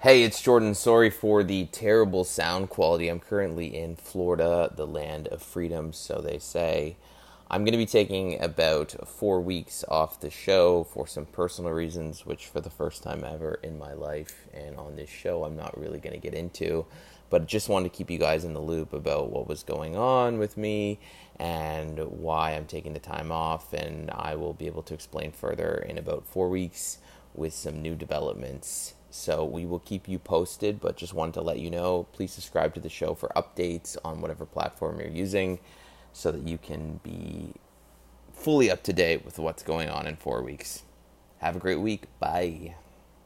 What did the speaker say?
Hey, it's Jordan. Sorry for the terrible sound quality. I'm currently in Florida, the land of freedom, so they say. I'm going to be taking about four weeks off the show for some personal reasons, which for the first time ever in my life and on this show, I'm not really going to get into. But just wanted to keep you guys in the loop about what was going on with me and why I'm taking the time off. And I will be able to explain further in about four weeks with some new developments so we will keep you posted, but just wanted to let you know please subscribe to the show for updates on whatever platform you're using so that you can be fully up to date with what's going on in four weeks. Have a great week. Bye.